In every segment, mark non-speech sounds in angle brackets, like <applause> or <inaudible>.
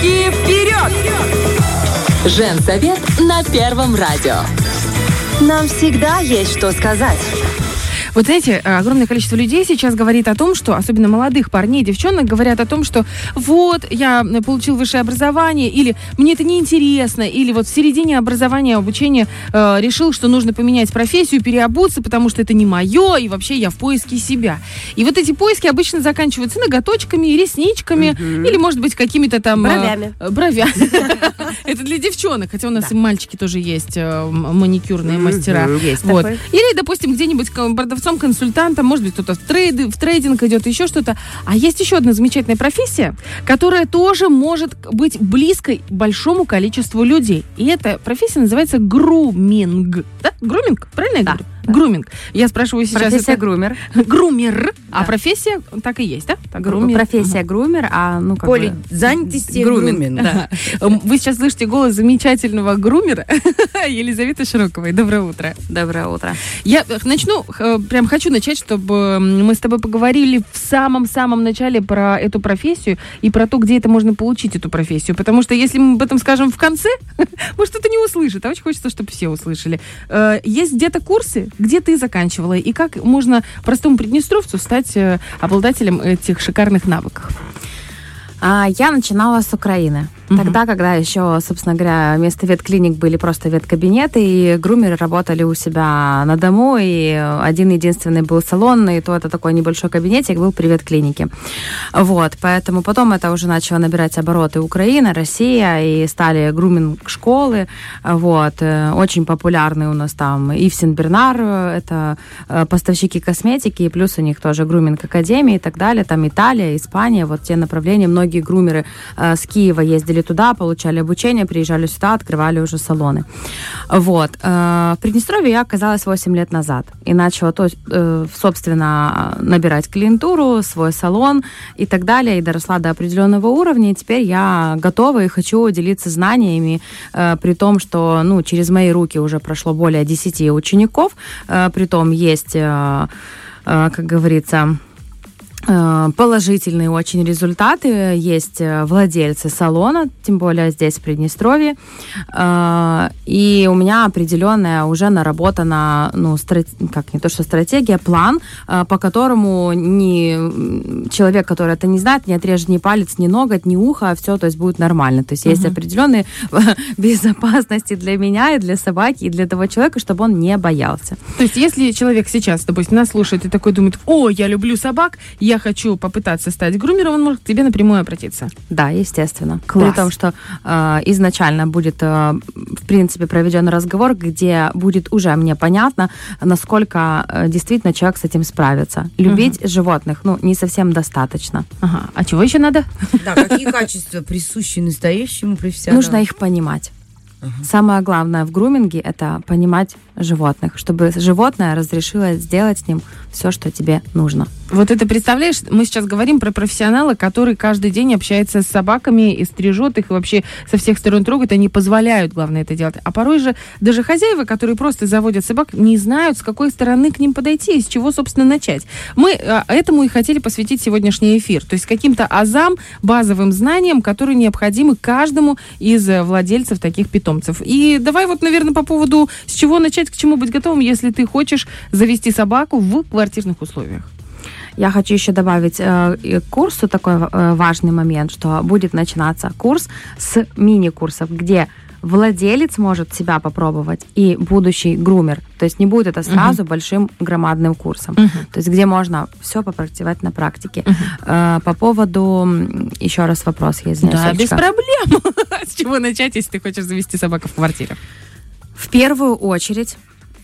Девочки, вперед! Женсовет на Первом радио. Нам всегда есть что сказать. Вот знаете, э, огромное количество людей сейчас говорит о том, что, особенно молодых парней, девчонок, говорят о том, что вот, я получил высшее образование, или мне это неинтересно, или вот в середине образования, обучения э, решил, что нужно поменять профессию, переобуться, потому что это не мое, и вообще я в поиске себя. И вот эти поиски обычно заканчиваются ноготочками, ресничками, или, может быть, какими-то там... э, Бровями. э, Бровями. <laughs> Это для девчонок, хотя у нас и мальчики тоже есть маникюрные мастера. есть. Или, допустим, где-нибудь к- продавцом, консультантом, может быть, кто-то в, трейды, в трейдинг идет, еще что-то. А есть еще одна замечательная профессия, которая тоже может быть близкой большому количеству людей. И эта профессия называется груминг. Да? Груминг? Правильно я Да, говорю? Груминг. Я спрашиваю сейчас... Профессия это- грумер. Грумер. А Да. профессия так и есть, да? Так, Гру- грумер. Профессия грумер, а ну как Поле бы... занятости груминг, груминг. Да. <laughs> Эм, Вы сейчас слышите голос замечательного грумера <laughs> Елизаветы Широковой. Доброе утро. Доброе утро. Я э, начну, э, прям хочу начать, чтобы мы с тобой поговорили в самом-самом начале про эту профессию и про то, где это можно получить, эту профессию. Потому что если мы об этом скажем в конце, <laughs> может, кто-то не услышит, а очень хочется, чтобы все услышали. Э, Есть где-то курсы, где ты заканчивала, и как можно простому приднестровцу стать э, обладателем этих шикарных навыков? А, я начинала с Украины. Тогда, когда еще, собственно говоря, вместо ветклиник были просто веткабинеты, и грумеры работали у себя на дому, и один единственный был салон, и то это такой небольшой кабинетик был при ветклинике. Вот, поэтому потом это уже начало набирать обороты Украина, Россия, и стали груминг-школы, вот, э, очень популярны у нас там Ив Сен-Бернар, э, это э, поставщики косметики, и плюс у них тоже груминг-академии и так далее, там Италия, Испания, вот те направления, многие грумеры с Киева ездили туда, получали обучение, приезжали сюда, открывали уже салоны. Вот. Э, В Приднестровье я оказалась 8 лет назад и начала, то, э, собственно, набирать клиентуру, свой салон и так далее, и доросла до определенного уровня, и теперь я готова и хочу делиться знаниями, э, при том, что, ну, через мои руки уже прошло более 10 учеников, при том есть, как говорится, положительные очень результаты. Есть э, владельцы салона, тем более здесь, в Приднестровье. Э, И у меня определенная уже наработана, ну, страт- как не то, что стратегия, план, э, по которому ни человек, который это не знает, не отрежет ни палец, ни ноготь, ни ухо, а все, то есть будет нормально. То есть есть определенные <laughs> безопасности для меня и для собаки, и для того человека, чтобы он не боялся. То есть, если человек сейчас, допустим, нас слушает и такой думает, о, я люблю собак, я хочу попытаться стать грумером, он может к тебе напрямую обратиться. Да, естественно. Класс. При том, что э, изначально будет, э, в принципе, проведен разговор, где будет уже мне понятно, насколько э, действительно человек с этим справится. Любить животных, ну, не совсем достаточно. Ага. А чего еще надо? Да, какие качества присущи настоящему профессионалу? Нужно их понимать. Самое главное в груминге это понимать животных, чтобы животное разрешило сделать с ним все, что тебе нужно. Вот это представляешь, мы сейчас говорим про профессионала, который каждый день общается с собаками и стрижет их, и вообще со всех сторон трогает, они позволяют, главное, это делать. А порой же даже хозяева, которые просто заводят собак, не знают, с какой стороны к ним подойти и с чего, собственно, начать. Мы а, этому и хотели посвятить сегодняшний эфир, то есть каким-то азам, базовым знаниям, которые необходимы каждому из э, владельцев таких питомцев. И давай вот, наверное, по поводу, с чего начать, к чему быть готовым, если ты хочешь завести собаку в квартирных условиях. Я хочу еще добавить э, к курсу такой э, важный момент, что будет начинаться курс с мини-курсов, где владелец может себя попробовать и будущий грумер. То есть не будет это сразу большим громадным курсом. То есть где можно все попрактиковать на практике. Э, по поводу... Еще раз вопрос есть. Да, без проблем. <laughs> С чего начать, если ты хочешь завести собаку в квартире? В первую очередь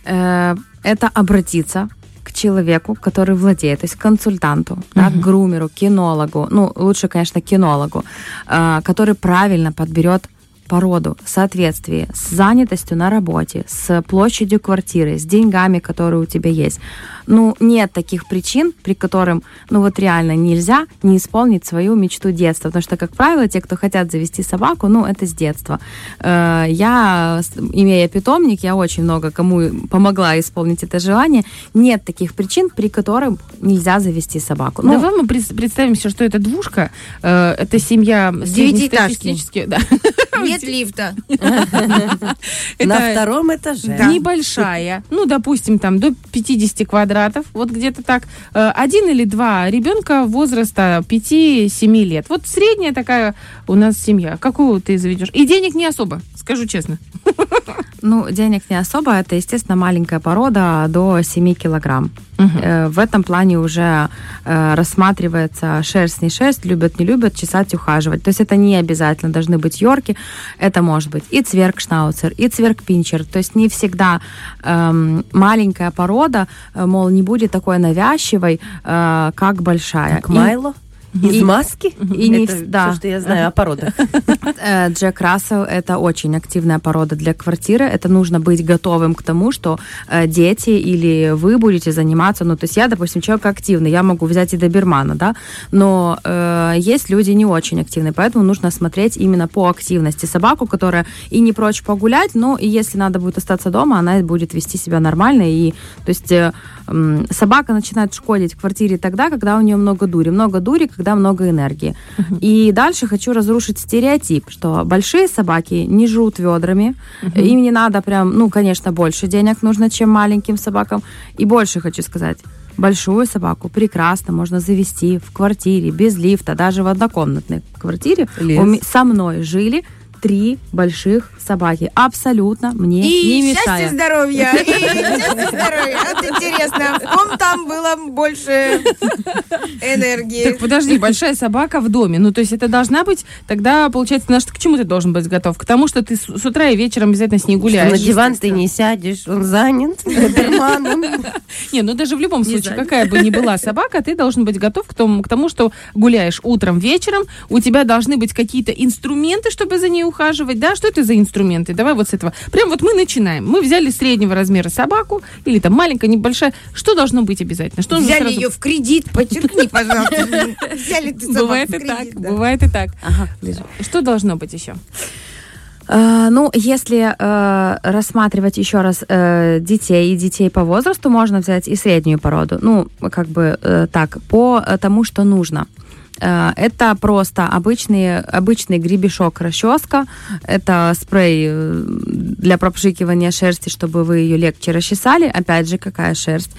э, это обратиться к человеку, который владеет, то есть консультанту, да, к грумеру, кинологу, ну, лучше, конечно, кинологу, э, который правильно подберет породу в соответствии с занятостью на работе, с площадью квартиры, с деньгами, которые у тебя есть. Ну, нет таких причин, при которым, ну вот реально нельзя не исполнить свою мечту детства. Потому что, как правило, те, кто хотят завести собаку, ну, это с детства. Э, я, имея питомник, я очень много кому помогла исполнить это желание. Нет таких причин, при которых нельзя завести собаку. Ну, Давай мы представим себе, что это двушка, э, это семья девятиэтажки. Да. Нет лифта. <laughs> На втором этаже. Небольшая, ну, допустим, там до 50 квадратов, вот где-то так. Э, один или два ребенка возраста 5-7 лет. Вот средняя такая у нас семья. Какую ты заведешь? И денег не особо, скажу честно. Ну, денег не особо. Это, естественно, маленькая порода до 7 килограмм. Угу. В этом плане уже э, рассматривается шерсть, не шерсть, любят, не любят, чесать, ухаживать. То есть это не обязательно должны быть йорки, это может быть и цверк-шнауцер, и цверк-пинчер. То есть не всегда эм, маленькая порода, э, мол, не будет такой навязчивой, э, как большая. Как Майло? Из и, маски? И не, это да. все, что я знаю о породах. <laughs> Э, Джек Рассел – это очень активная порода для квартиры. Это нужно быть готовым к тому, что э, дети или вы будете заниматься, ну, то есть я, допустим, человек активный, я могу взять и добермана, да, но э, есть люди не очень активные, поэтому нужно смотреть именно по активности собаку, которая и не прочь погулять, но и если надо будет остаться дома, она будет вести себя нормально, и, то есть э, собака начинает шкодить в квартире тогда, когда у нее много дури. Много дури, когда когда много энергии. Uh-huh. И дальше хочу разрушить стереотип, что большие собаки не жрут ведрами, uh-huh. им не надо прям, ну, конечно, больше денег нужно, чем маленьким собакам. И больше хочу сказать, большую собаку прекрасно можно завести в квартире без лифта, даже в однокомнатной квартире. Лес. Со мной жили три больших собаки. Абсолютно мне и не мешая. счастье, здоровья. <laughs> И счастье, здоровья. Вот интересно, в ком там было больше энергии? Так подожди, большая собака в доме. Ну, то есть это должна быть, тогда, получается, наш, к чему ты должен быть готов? К тому, что ты с, с утра и вечером обязательно с ней гуляешь. Что на диван ты не сядешь, он занят <laughs> <laughs> Не, ну даже в любом случае, какая бы ни была собака, ты должен быть готов к тому, к тому, что гуляешь утром, вечером, у тебя должны быть какие-то инструменты, чтобы за ней ухаживать, да? Что это за инструменты? Давай вот с этого. Прям вот мы начинаем. Мы взяли среднего размера собаку, или там маленькая, небольшая. Что должно быть обязательно? Что взяли сразу... ее в кредит, подчеркни, пожалуйста. Взяли ты Бывает и так, бывает и так. Что должно быть еще? Uh, ну, если uh, рассматривать еще раз uh, детей и детей по возрасту, можно взять и среднюю породу. Ну, как бы так, по тому, что нужно. Э, это просто обычный, обычный гребешок расческа. Это спрей э, для пропшикивания шерсти, чтобы вы ее легче расчесали. Опять же, какая шерсть.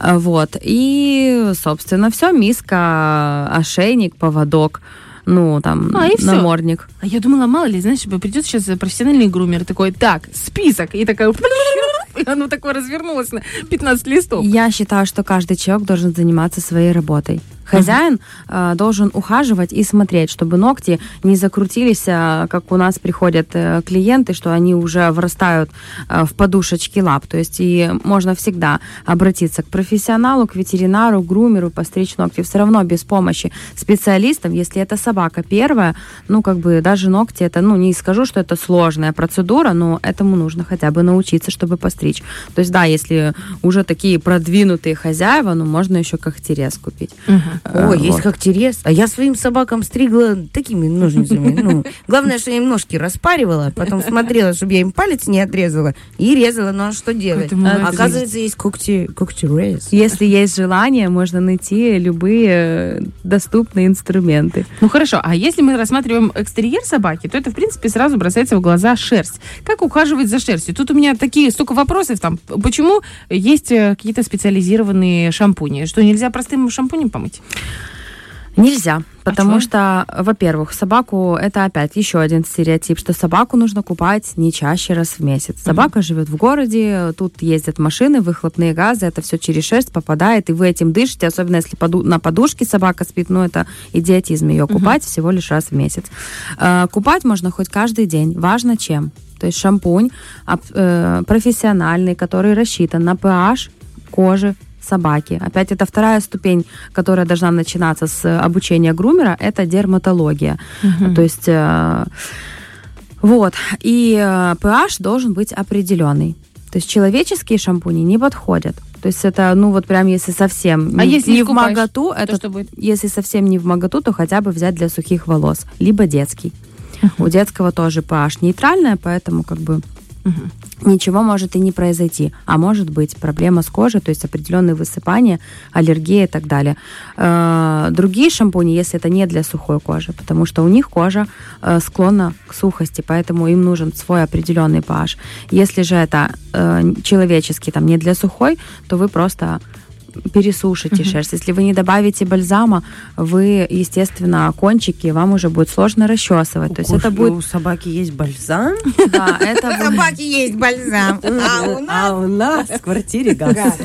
Э, вот. И, собственно, все. Миска, ошейник, поводок ну, там, а, и намордник. Все. А я думала, мало ли, знаешь, придет сейчас профессиональный грумер такой, так, список, и такая <laughs> и оно такое развернулось на 15 листов. Я считаю, что каждый человек должен заниматься своей работой. Хозяин э, должен ухаживать и смотреть, чтобы ногти не закрутились, э, как у нас приходят э, клиенты, что они уже врастают э, в подушечки лап. То есть и можно всегда обратиться к профессионалу, к ветеринару, грумеру, постричь ногти. Все равно без помощи специалистов, если это собака первая, ну как бы даже ногти, это, ну не скажу, что это сложная процедура, но этому нужно хотя бы научиться, чтобы постричь. То есть да, если уже такие продвинутые хозяева, ну можно еще когтерез купить. О, вот. есть как терес. А я своим собакам стригла такими ножницами. Ну, главное, что я им ножки распаривала, потом смотрела, чтобы я им палец не отрезала, и резала. Ну а что делать? А, оказывается, есть когти, когти рез. Если есть желание, можно найти любые э, доступные инструменты. Ну хорошо, а если мы рассматриваем экстерьер собаки, то это, в принципе, сразу бросается в глаза шерсть. Как ухаживать за шерстью? Тут у меня такие столько вопросов там. Почему есть э, какие-то специализированные шампуни? Что нельзя простым шампунем помыть? Нельзя, потому а что, во-первых, собаку это опять еще один стереотип, что собаку нужно купать не чаще раз в месяц. Собака mm-hmm. живет в городе, тут ездят машины, выхлопные газы, это все через шерсть попадает, и вы этим дышите, особенно если поду- на подушке собака спит, ну это идиотизм ее купать mm-hmm. всего лишь раз в месяц. Э, купать можно хоть каждый день, важно чем. То есть шампунь э, профессиональный, который рассчитан на pH кожи собаки. Опять это вторая ступень, которая должна начинаться с обучения грумера, это дерматология. Угу. То есть... Э, Вот. И э, pH должен быть определенный. То есть человеческие шампуни не подходят. То есть это, ну вот прям если совсем А не, если не в То это что будет? если совсем не в моготу, то хотя бы взять для сухих волос, либо детский. У детского тоже pH нейтральная, поэтому как бы ничего может и не произойти. А может быть проблема с кожей, то есть определенные высыпания, аллергия и так далее. Э, Другие шампуни, если это не для сухой кожи, потому что у них кожа э, склонна к сухости, поэтому им нужен свой определенный pH. Если же это э, человеческий, там не для сухой, то вы просто пересушите шерсть. Если вы не добавите бальзама, вы, естественно, кончики вам уже будет сложно расчесывать. То есть <laughs> это У будет, собаки есть бальзам, да, это У собаки есть бальзам, а у нас а у нас в квартире газ. <laughs>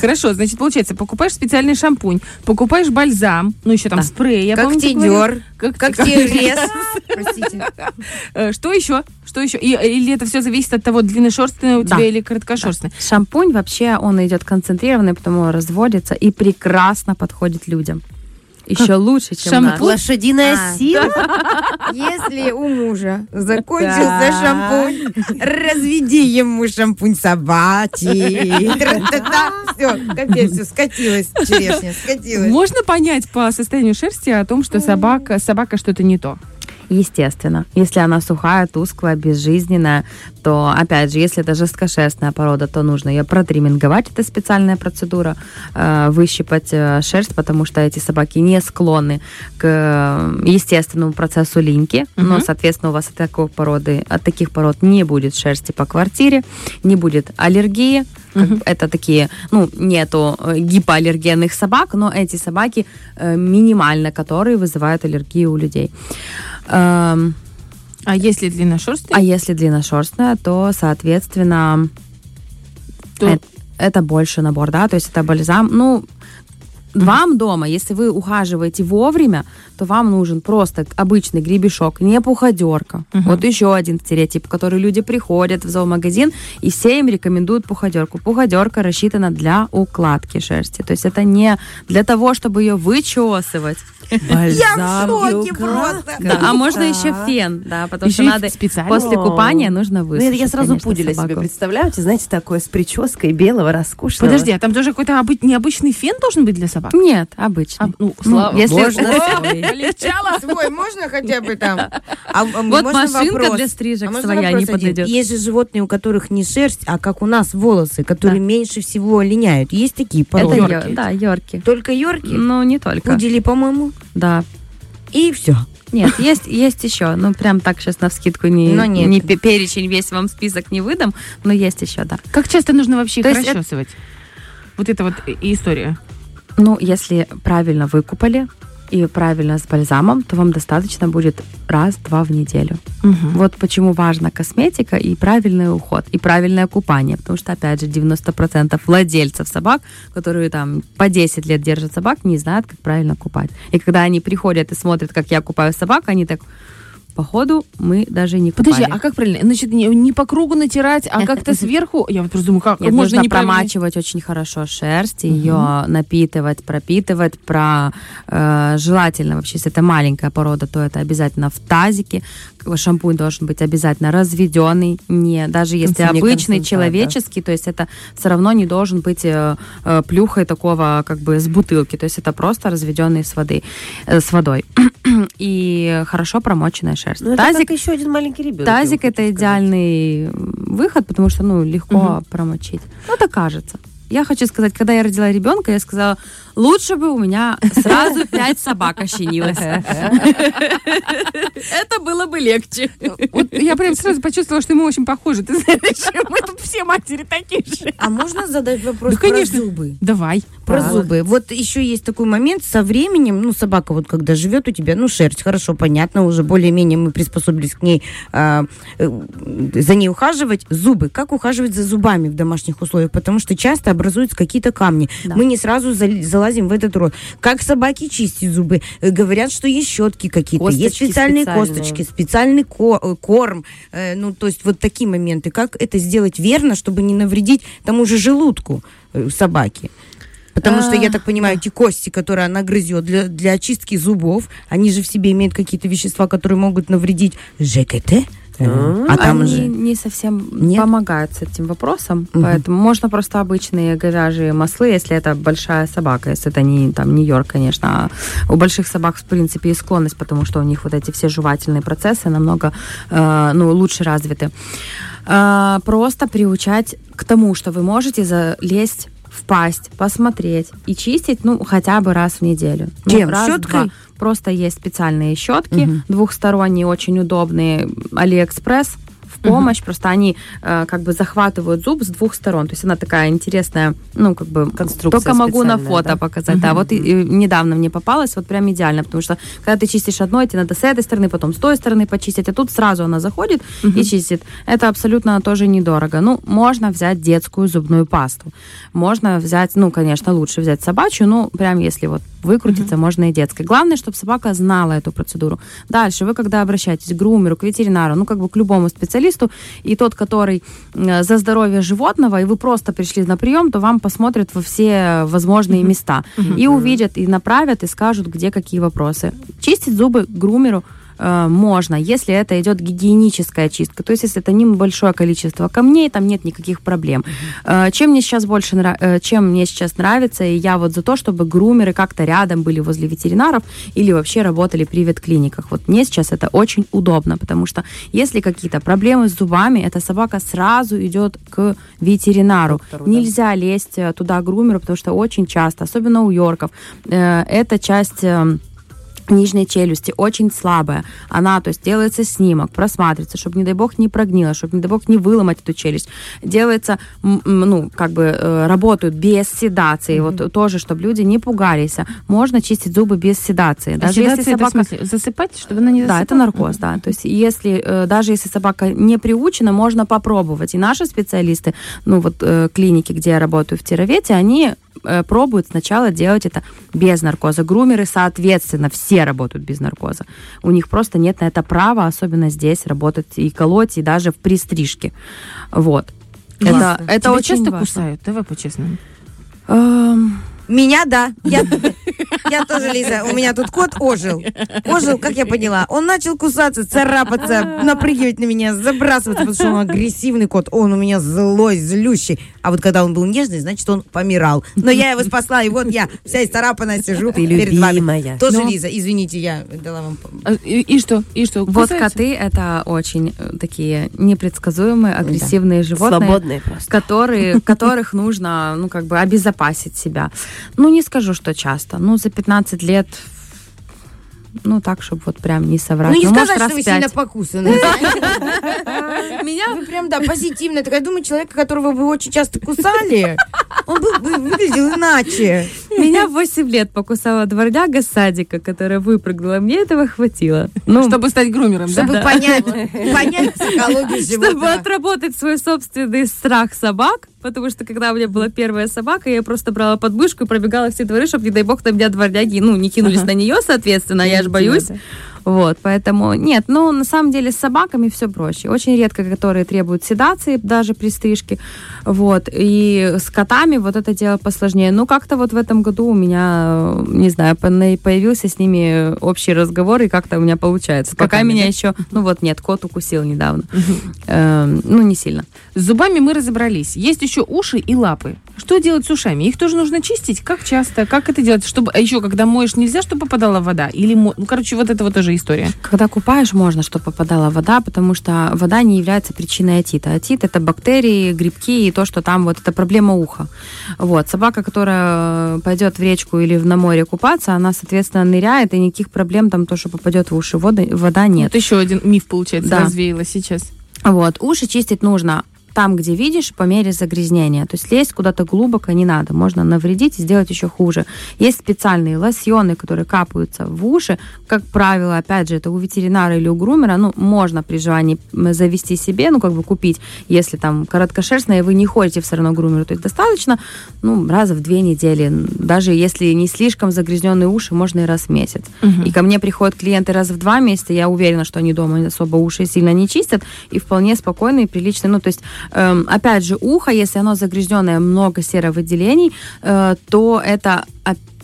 Хорошо, значит, получается, покупаешь специальный шампунь, покупаешь бальзам, ну еще там спрей, я помню, Как- когтерез. Простите. Э, Что еще? Что еще? И, или это все зависит от того, длинношерстная у Да. тебя или короткошерстная? Шампунь вообще, он идет концентрированный, потому разводится и прекрасно подходит людям. Еще лучше, чем Шампунь? наш. Лошадиная А. сила. Если у мужа закончился Да. шампунь, разведи ему шампунь собаки. Все, капец, все, скатилась черешня, скатилась. Можно понять по состоянию шерсти о том, что собака, собака что-то не то? Естественно. Если она сухая, тусклая, безжизненная, то, опять же, если это жесткошерстная порода, то нужно ее протриминговать. Это специальная процедура. э, выщипать э, шерсть, потому что эти собаки не склонны к э, естественному процессу линьки. Но, Мгм. соответственно, у вас от, такой породы, от таких пород не будет шерсти по квартире, не будет аллергии. Бы Это такие, ну, нету гипоаллергенных собак, но эти собаки минимально, которые вызывают аллергию у людей. Эм, А если длинношерстная? а если длинношерстная, то, соответственно, То- э- это больше набор, да, то есть это бальзам. Ну, вам дома, если вы ухаживаете вовремя, то вам нужен просто обычный гребешок, не пуходерка. Вот еще один стереотип, который люди приходят в зоомагазин, и все им рекомендуют пуходерку. Пуходерка рассчитана для укладки шерсти. То есть это не для того, чтобы ее вычесывать. Я в шоке просто. Да, а можно еще фен, да, потому Еще что надо специально? после купания нужно Ну, высушить. я сразу конечно, пуделя себе собаку. представляю, знаете, такое с прической белого, роскошного. Подожди, а там тоже какой-то обы- необычный фен должен быть для собак? Нет, обычный. А, ну, Ну, слава если- Можно О, свой. Полегчало свой, можно хотя бы там? <laughs> А, а Вот машинка вопрос? для стрижек А своя не один? подойдет. Есть же животные, у которых не шерсть, а как у нас волосы, которые меньше всего линяют. Есть такие Это породы? йорки. Йорки. Да, йорки. Только йорки? Ну, не только. Пудели, по-моему. Да. И все. Нет, есть, есть еще. Ну, прям так сейчас на вскидку не, Но нет. не пе- перечень, весь вам список не выдам, но есть еще, да. Как часто нужно вообще их То это- расчесывать? Вот это вот и- история. Ну, если правильно выкупали и правильно с бальзамом, то вам достаточно будет раз-два в неделю. Вот почему важна косметика и правильный уход, и правильное купание. Потому что, опять же, 90% владельцев собак, которые там по 10 лет держат собак, не знают, как правильно купать. И когда они приходят и смотрят, как я купаю собак, они так, походу, мы даже не купали. Подожди, а как правильно? Значит, не, не по кругу натирать, а как-то <laughs> сверху? Я вот просто думаю, как Нет, можно нужно неправильно- промачивать очень хорошо шерсть, ее напитывать, пропитывать, про э, желательно вообще, если это маленькая порода, то это обязательно в тазике. Шампунь должен быть обязательно разведенный, не даже если Не обычный человеческий, то есть это все равно не должен быть э, э, плюхой такого как бы с бутылки, то есть это просто разведенный с воды, э, с водой <clears throat> и хорошо промоченная шерсть. Ну, это Тазик как еще один маленький ребенок. Тазик это сказать. идеальный выход, потому что ну легко промочить. Ну это кажется. Я хочу сказать, когда я родила ребенка, я сказала, лучше бы у меня сразу пять собак ощенилось. <laughs> Это было бы легче. Вот я прям сразу почувствовала, что мы очень похожи. Ты знаешь, <laughs> мы тут все матери такие же. А можно задать вопрос Да, конечно. про зубы? Давай. Про Так. зубы. Вот еще есть такой момент со временем, ну, собака вот когда живет у тебя, ну, шерсть, хорошо, понятно, уже более-менее мы приспособились к ней, а, э, за ней ухаживать. Зубы. Как ухаживать за зубами в домашних условиях? Потому что часто образуются какие-то камни. Да. Мы не сразу зал- залазим в этот рот. Как собаки чистить зубы? Э, Говорят, что есть щетки какие-то, есть специальные, специальные. косточки, специальный ко- э, корм. Э, ну, то есть вот такие моменты. Как это сделать верно, чтобы не навредить тому же желудку э, собаки? Потому что, я так понимаю, эти кости, которые она грызет для, для очистки зубов, они же в себе имеют какие-то вещества, которые могут навредить ЖКТ. А там Они же... не совсем Нет? помогают с этим вопросом, угу. поэтому можно просто обычные говяжьи маслы, если это большая собака, если это не там Нью-Йорк, конечно. А у больших собак, в принципе, есть склонность, потому что у них вот эти все жевательные процессы намного э, ну, лучше развиты. Э, просто приучать к тому, что вы можете залезть в пасть, посмотреть и чистить, ну, хотя бы раз в неделю. Ну, Чем? Раз, Щеткой? Два. Просто есть специальные щетки, угу. двухсторонние, очень удобные, Алиэкспресс помощь, угу. просто они э, как бы захватывают зуб с двух сторон. То есть она такая интересная, ну, как бы... Конструкция Только могу на фото да? показать, угу. да. Вот и, и недавно мне попалась, вот прям идеально, потому что когда ты чистишь одной, тебе надо с этой стороны, потом с той стороны почистить, а тут сразу она заходит угу. и чистит. Это абсолютно тоже недорого. Ну, можно взять детскую зубную пасту. Можно взять, ну, конечно, лучше взять собачью, ну, прям если вот выкрутиться угу. можно и детской. Главное, чтобы собака знала эту процедуру. Дальше, вы когда обращаетесь к грумеру, к ветеринару, ну, как бы к любому специалисту, и тот, который э, за здоровье животного, и вы просто пришли на прием, то вам посмотрят во все возможные места. И увидят, и направят, и скажут, где какие вопросы. Чистить зубы грумеру – можно, если это идет гигиеническая чистка, то есть если это небольшое количество камней, там нет никаких проблем. Mm-hmm. Чем мне сейчас больше э, чем мне сейчас нравится, и я вот за то, чтобы грумеры как-то рядом были возле ветеринаров или вообще работали при ветклиниках. Вот мне сейчас это очень удобно, потому что если какие-то проблемы с зубами, эта собака сразу идет к ветеринару. Доктору, Нельзя да. лезть туда грумеру, потому что очень часто, особенно у йорков, эта часть эм, нижней челюсти очень слабая. Она, то есть, делается снимок, просматривается, чтобы, не дай бог, не прогнила, чтобы, не дай бог, не выломать эту челюсть. Делается, ну, как бы, э, работают без седации. Mm-hmm. Вот тоже, чтобы люди не пугались. Можно чистить зубы без седации. А даже если собака... это засыпать, чтобы она не засыпала? Да, это наркоз, да. То есть, если, э, даже если собака не приучена, можно попробовать. И наши специалисты, ну, вот э, клиники, где я работаю в Тировете, они пробуют сначала делать это без наркоза. Грумеры, соответственно, все работают без наркоза. У них просто нет на это права, особенно здесь, работать и колоть, и даже в пристрижке. Вот. Это, это Тебя очень часто важно. кусают? Давай по-честному. Эм... Меня, да. Я, <laughs> я тоже, Лиза, у меня тут кот ожил. Ожил, как я поняла. Он начал кусаться, царапаться, напрыгивать на меня, забрасываться, потому что он агрессивный кот. Он у меня злой, злющий. А вот когда он был нежный, значит, он помирал. Но я его спасла, и вот я вся исцарапанная сижу Ты перед любимая. вами. Тоже, Но... Лиза, извините, я дала вам... А, и, и что? И что? Вот коты — это очень э, такие непредсказуемые, агрессивные да. животные. Свободные просто. Которые, которых нужно, ну, как бы обезопасить себя. Ну, не скажу, что часто. Ну, за 15 лет ну, так, чтобы вот прям не соврать. Ну, не ну, сказать, может, что вы сильно покусаны. <laughs> Меня... Вы прям, да, позитивно. Так я думаю, человека, которого вы очень часто кусали, он бы выглядел иначе. Меня 8 лет покусала дворняга садика, которая выпрыгнула. Мне этого хватило. Ну, чтобы стать грумером, чтобы да? понять, понять психологию <laughs> животного. Чтобы отработать свой собственный страх собак, потому что когда у меня была первая собака, я просто брала подмышку и пробегала все дворы, чтобы, не дай бог, на меня дворняги, ну, не кинулись ага. на нее, соответственно, я же боюсь. Вот, поэтому нет, ну, на самом деле с собаками все проще. Очень редко, которые требуют седации, даже при стрижке. Вот, и с котами вот это дело посложнее. Ну, как-то вот в этом году у меня, не знаю, появился с ними общий разговор, и как-то у меня получается. С Пока меня да? еще, ну вот нет, кот укусил недавно. Эм, ну, не сильно. С зубами мы разобрались. Есть еще уши и лапы. Что делать с ушами? Их тоже нужно чистить? Как часто? Как это делать? Чтобы... А еще, когда моешь, нельзя, чтобы попадала вода? Или, ну, короче, вот это вот тоже история. Когда купаешь, можно, чтобы попадала вода, потому что вода не является причиной отита. Отит – это бактерии, грибки и то, что там вот это проблема уха. Вот. Собака, которая пойдет в речку или на море купаться, она, соответственно, ныряет, и никаких проблем там то, что попадет в уши. Вода, вода нет. Вот еще один миф, получается, да. развеяла сейчас. Вот. Уши чистить нужно там, где видишь, по мере загрязнения. То есть лезть куда-то глубоко не надо. Можно навредить и сделать еще хуже. Есть специальные лосьоны, которые капаются в уши. Как правило, опять же, это у ветеринара или у грумера, ну, можно при желании завести себе, ну, как бы купить, если там короткошерстная, вы не ходите все равно к грумеру, то есть достаточно, ну, раза в две недели. Даже если не слишком загрязненные уши, можно и раз в месяц. Угу. И ко мне приходят клиенты раз в два месяца, я уверена, что они дома особо уши сильно не чистят, и вполне спокойные, приличные, ну, то есть опять же, ухо, если оно загрязненное, много серовыделений, э, то это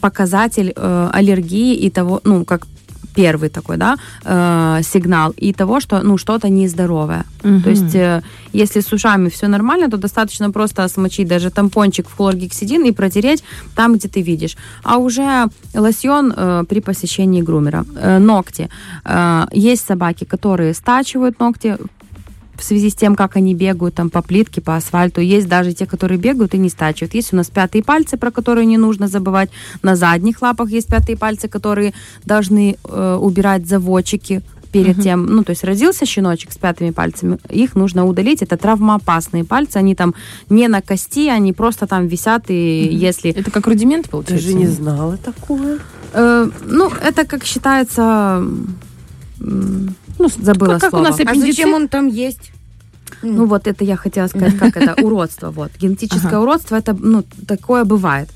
показатель э, аллергии и того, ну, как первый такой, да, э, сигнал и того, что, ну, что-то нездоровое. Угу. То есть, э, если с ушами все нормально, то достаточно просто смочить даже тампончик в хлоргексидин и протереть там, где ты видишь. А уже лосьон э, при посещении грумера. Э, ногти. Э, есть собаки, которые стачивают ногти, в связи с тем, как они бегают там по плитке, по асфальту. Есть даже те, которые бегают и не стачивают. Есть у нас пятые пальцы, про которые не нужно забывать. На задних лапах есть пятые пальцы, которые должны э, убирать заводчики перед uh-huh. тем, ну, то есть родился щеночек с пятыми пальцами, их нужно удалить. Это травмоопасные пальцы, они там не на кости, они просто там висят, и uh-huh. если... Это как рудимент, получается? Даже не знала такое. Э, ну, это, как считается ну, забыла как, слово. Как у нас а зачем он там есть? Ну вот это я хотела сказать, как это <laughs> уродство. Вот генетическое ага. уродство это ну такое бывает.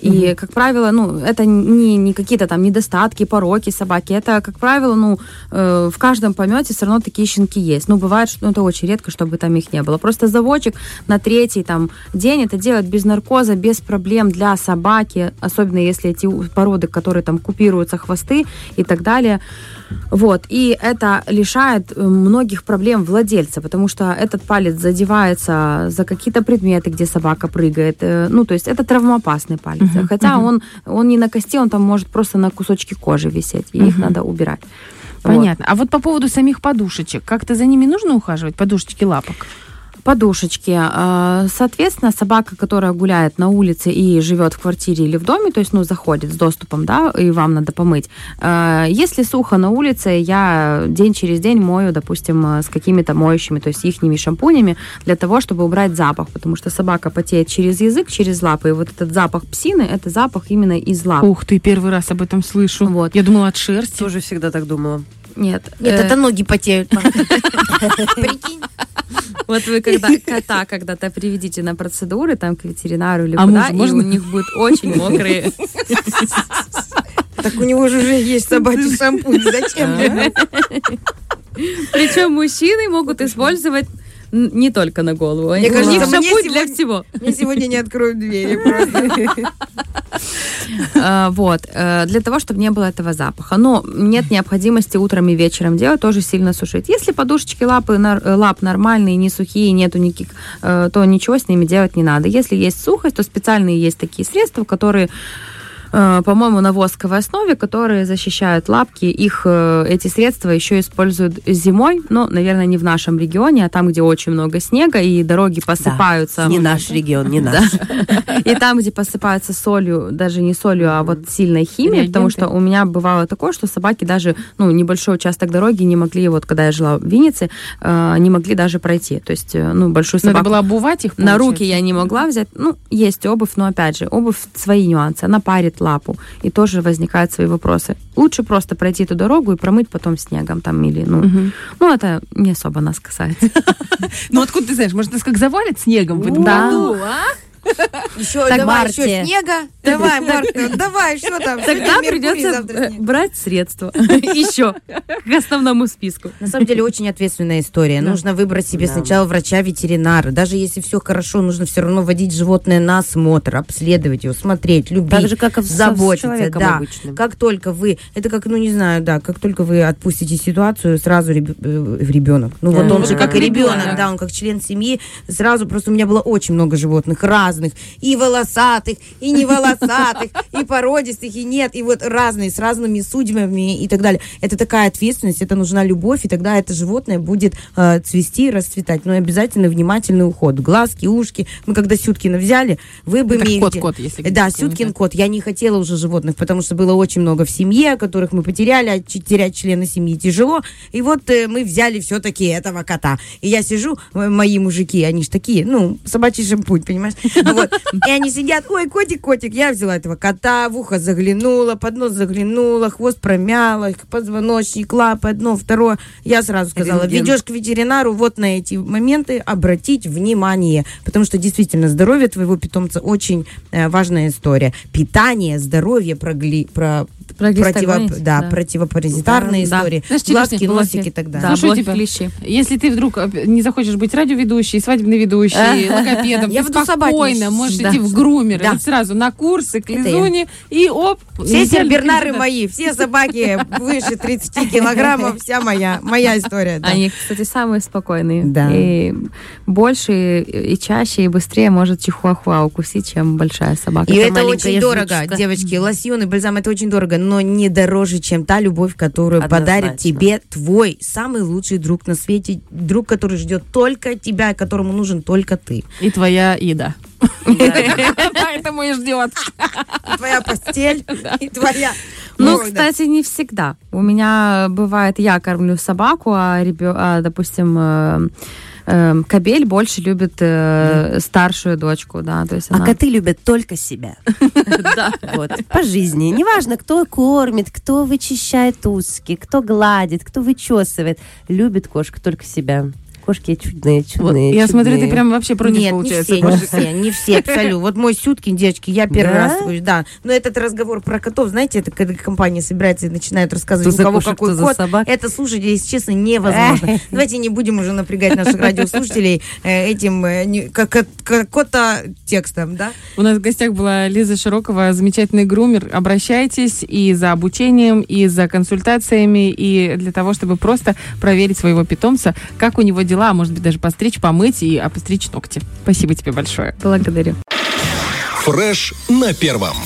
И, угу. как правило, ну, это не, не какие-то там недостатки, пороки собаки. Это, как правило, ну, э, в каждом помете все равно такие щенки есть. Ну, бывает, что ну, это очень редко, чтобы там их не было. Просто заводчик на третий там день это делать без наркоза, без проблем для собаки, особенно если эти породы, которые там купируются, хвосты и так далее. Вот. И это лишает э, многих проблем владельца, потому что этот палец задевается за какие-то предметы, где собака прыгает. Э, ну, то есть это травмоопасный палец. Uh-huh, Хотя uh-huh. он, он не на кости, он там может просто на кусочки кожи висеть, и uh-huh. их надо убирать. Понятно. Вот. А вот по поводу самих подушечек, как-то за ними нужно ухаживать, подушечки лапок? Подушечки. А, соответственно, собака, которая гуляет на улице и живет в квартире или в доме, то есть, ну, заходит с доступом, да, и вам надо помыть. А, если сухо на улице, я день через день мою, допустим, с какими-то моющими, то есть ихними шампунями, для того, чтобы убрать запах, потому что собака потеет через язык, через лапы, и вот этот запах псины, это запах именно из лап. Ух ты, первый раз об этом слышу. Вот. Я думала от шерсти. Тоже всегда так думала. Нет. Нет, это ноги потеют. <laughs> Прикинь. Вот вы когда кота когда-то приведите на процедуры, там, к ветеринару или а куда, и у них будут очень мокрые. Так у него же уже есть собачий шампунь. Зачем? Причем мужчины могут использовать не только на голову. Мне кажется, шампунь сегодня, для всего. Мне сегодня не откроют двери <laughs> а, Вот. Э, для того, чтобы не было этого запаха. Но нет необходимости утром и вечером делать, тоже сильно сушить. Если подушечки лапы, э, лап нормальные, не сухие, нету никаких, э, то ничего с ними делать не надо. Если есть сухость, то специальные есть такие средства, которые по-моему, на восковой основе, которые защищают лапки. Их э, эти средства еще используют зимой, но, наверное, не в нашем регионе, а там, где очень много снега и дороги посыпаются. Да, не наш регион, не наш. И там, где посыпаются солью, даже не солью, а вот сильной химией, потому что у меня бывало такое, что собаки даже, ну, небольшой участок дороги не могли, вот когда я жила в Виннице, э, не могли даже пройти. То есть, ну, большую собаку... Надо было обувать их, На руки я не могла взять. Ну, есть обувь, но, опять же, обувь свои нюансы. Она парит лапу. И тоже возникают свои вопросы. Лучше просто пройти эту дорогу и промыть потом снегом там или, ну, угу. ну это не особо нас касается. <laughs> Ну откуда ты знаешь, может, нас как завалит снегом в этом году, а? <laughs> Еще, так, давай, Марте. еще снега. Давай, Марта, давай, что там? Тогда придется брать средства. <laughs> Еще к основному списку. На самом деле очень ответственная история. Нужно выбрать себе сначала врача-ветеринара. Даже если все хорошо, нужно все равно водить животное на осмотр, обследовать его, смотреть, любить. Так же, как и заботиться. Да. Обычным. Как только вы, это как, ну не знаю, да, как только вы отпустите ситуацию, сразу э, ребенок. Ну вот он же как и ребенок, да, он как член семьи. Сразу просто у меня было очень много животных раз разных, и волосатых, и не волосатых, и породистых, и нет, и вот разные, с разными судьбами и так далее. Это такая ответственность, это нужна любовь, и тогда это животное будет э, цвести, расцветать. Но обязательно внимательный уход. Глазки, ушки. Мы когда Сюткина взяли, вы бы имели... Кот, кот, если Да, Сюткин кот. Я не хотела уже животных, потому что было очень много в семье, которых мы потеряли, а терять члена семьи тяжело. И вот э, мы взяли все-таки этого кота. И я сижу, мои мужики, они же такие, ну, собачий шампунь, понимаешь? Вот. И они сидят, ой, котик, котик. Я взяла этого кота, в ухо заглянула, под нос заглянула, хвост промяла, позвоночник, лапы, одно, второе. Я сразу сказала, ведешь к ветеринару, вот на эти моменты обратить внимание. Потому что действительно здоровье твоего питомца очень э, важная история. Питание, здоровье прогли, про, противо, да, да. противопаразитарные да, истории, да. глазки, носики и так далее. Да, Слушай, типа, клещи. если ты вдруг э, не захочешь быть радиоведущей, свадебной ведущей, <laughs> логопедом, я ты спокойно можешь идти в грумер да. сразу на курсы к Лизуне и оп. Все сербернары мои, все собаки <laughs> выше 30 килограммов, вся моя, моя история. Они, кстати, самые спокойные. Да. И больше, и чаще, и быстрее может чихуахуа укусить, чем большая собака. И это, это очень дорого, девочки. Лосьон и бальзам это очень дорого, но не дороже, чем та любовь, которую Однозначно. подарит тебе твой самый лучший друг на свете, друг, который ждет только тебя, которому нужен только ты. И твоя еда. <laughs> Поэтому и ждет. Твоя постель <laughs> и твоя ну, кстати, не всегда. У меня бывает, я кормлю собаку, а, а допустим, э, э, кобель больше любит э, старшую дочку, да, то есть а она... А коты любят только себя. <laughs> Да. Вот, по жизни. Неважно, кто кормит, кто вычищает узки, кто гладит, кто вычесывает. Любит кошка только себя. Кошки чудные, чудные. Вот, я смотрю, ты прям вообще против Нет, получается. Не все, не все, не все, абсолютно. Вот мой Сюткин, девочки, я первый да? раз слышу, да. Но этот разговор про котов, знаете, это когда компания собирается и начинает рассказывать, кто у кого кошек, какой кот. Собак. Это слушать, если честно, невозможно. Давайте не будем уже напрягать наших радиослушателей э, этим э, кота текстом, да? У нас в гостях была Лиза Широкова, замечательный грумер. Обращайтесь и за обучением, и за консультациями, и для того, чтобы просто проверить своего питомца, как у него дела дела, а может быть даже постричь, помыть и а, постричь ногти. Спасибо тебе большое. Благодарю. Фреш на первом.